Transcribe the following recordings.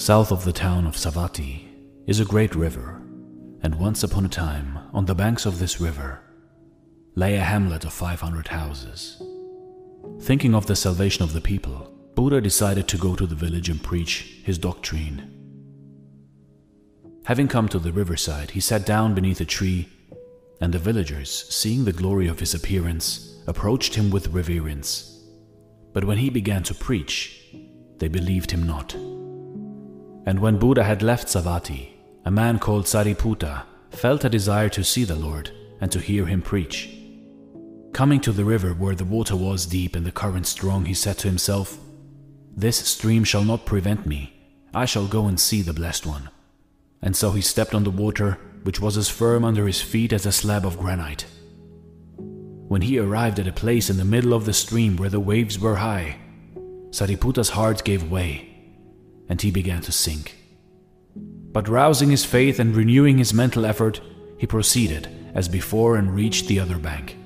South of the town of Savatthi is a great river, and once upon a time, on the banks of this river, lay a hamlet of 500 houses. Thinking of the salvation of the people, Buddha decided to go to the village and preach his doctrine. Having come to the riverside, he sat down beneath a tree, and the villagers, seeing the glory of his appearance, approached him with reverence. But when he began to preach, they believed him not. And when Buddha had left Savatthi, a man called Sariputta felt a desire to see the Lord and to hear him preach. Coming to the river where the water was deep and the current strong, he said to himself, This stream shall not prevent me. I shall go and see the Blessed One. And so he stepped on the water, which was as firm under his feet as a slab of granite. When he arrived at a place in the middle of the stream where the waves were high, Sariputta's heart gave way and he began to sink. But rousing his faith and renewing his mental effort, he proceeded as before and reached the other bank.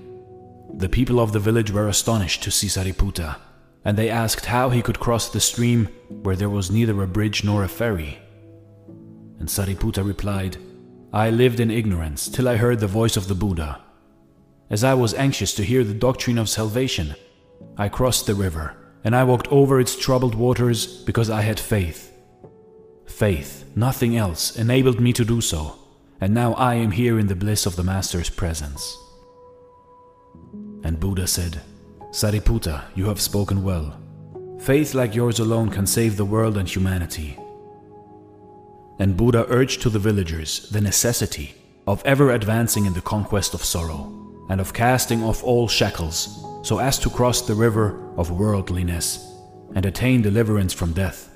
The people of the village were astonished to see Sariputta, and they asked how he could cross the stream where there was neither a bridge nor a ferry. And Sariputta replied, I lived in ignorance till I heard the voice of the Buddha. As I was anxious to hear the doctrine of salvation, I crossed the river and I walked over its troubled waters because I had faith. Faith, nothing else, enabled me to do so, and now I am here in the bliss of the Master's presence. And Buddha said, Sariputta, you have spoken well. Faith like yours alone can save the world and humanity. And Buddha urged to the villagers the necessity of ever advancing in the conquest of sorrow, and of casting off all shackles so as to cross the river of worldliness and attain deliverance from death.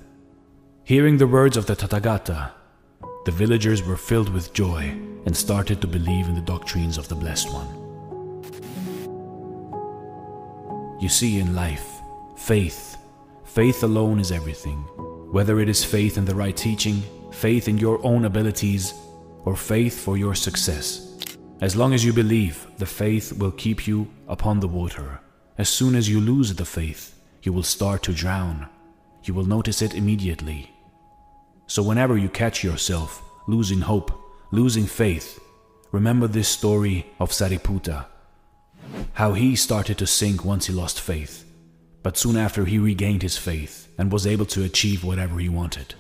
Hearing the words of the Tathagata, the villagers were filled with joy and started to believe in the doctrines of the Blessed One. You see, in life, faith, faith alone is everything. Whether it is faith in the right teaching, faith in your own abilities, or faith for your success. As long as you believe, the faith will keep you upon the water. As soon as you lose the faith, you will start to drown. You will notice it immediately. So, whenever you catch yourself losing hope, losing faith, remember this story of Sariputta. How he started to sink once he lost faith, but soon after he regained his faith and was able to achieve whatever he wanted.